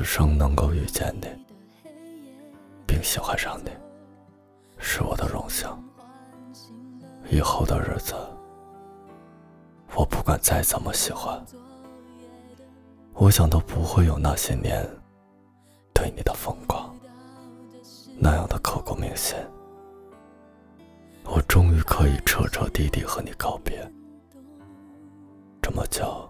此生能够遇见你，并喜欢上你，是我的荣幸。以后的日子，我不管再怎么喜欢，我想都不会有那些年对你的疯狂，那样的刻骨铭心。我终于可以彻彻底底和你告别，这么久，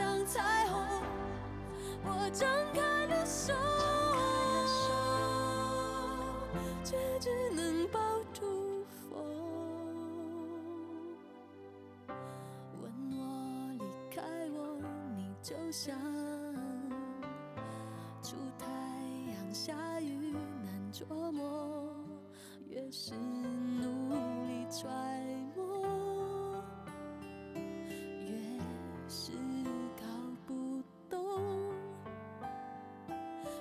像彩虹，我张开了手，却只能抱住风。问我离开我，你就像出太阳下雨难捉摸，越是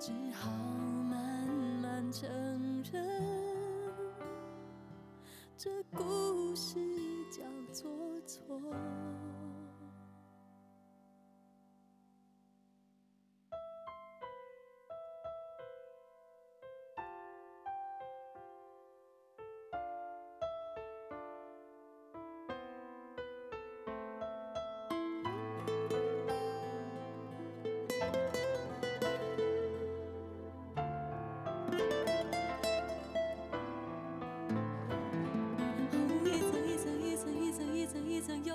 只好慢慢承认，这故事叫做错。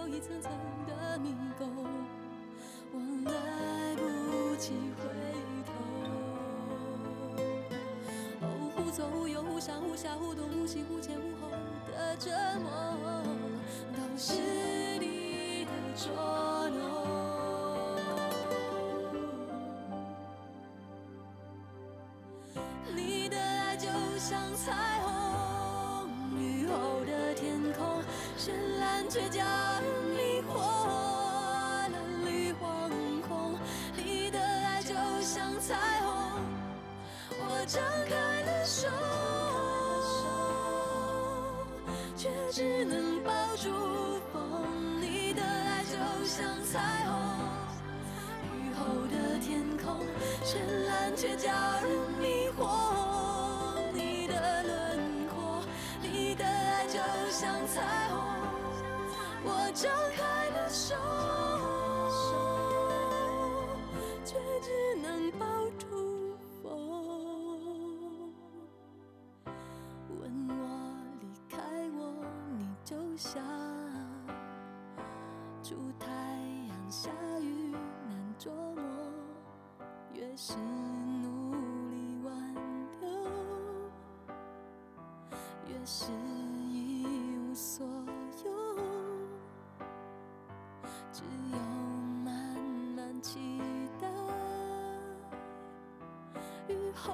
一层层的迷宫，我来不及回头。哦，忽左忽右忽上忽下忽东忽西忽前忽后的折磨，都是你的捉弄。你的爱就像彩虹，雨后的天空绚烂却叫张开了手，却只能抱住风。你的爱就像彩虹。雨后的天空绚烂却叫人迷惑。你的轮廓，你的爱就像彩虹，我张开了手，下出太阳下雨难捉摸，越是努力挽留，越是一无所有，只有慢慢期待雨后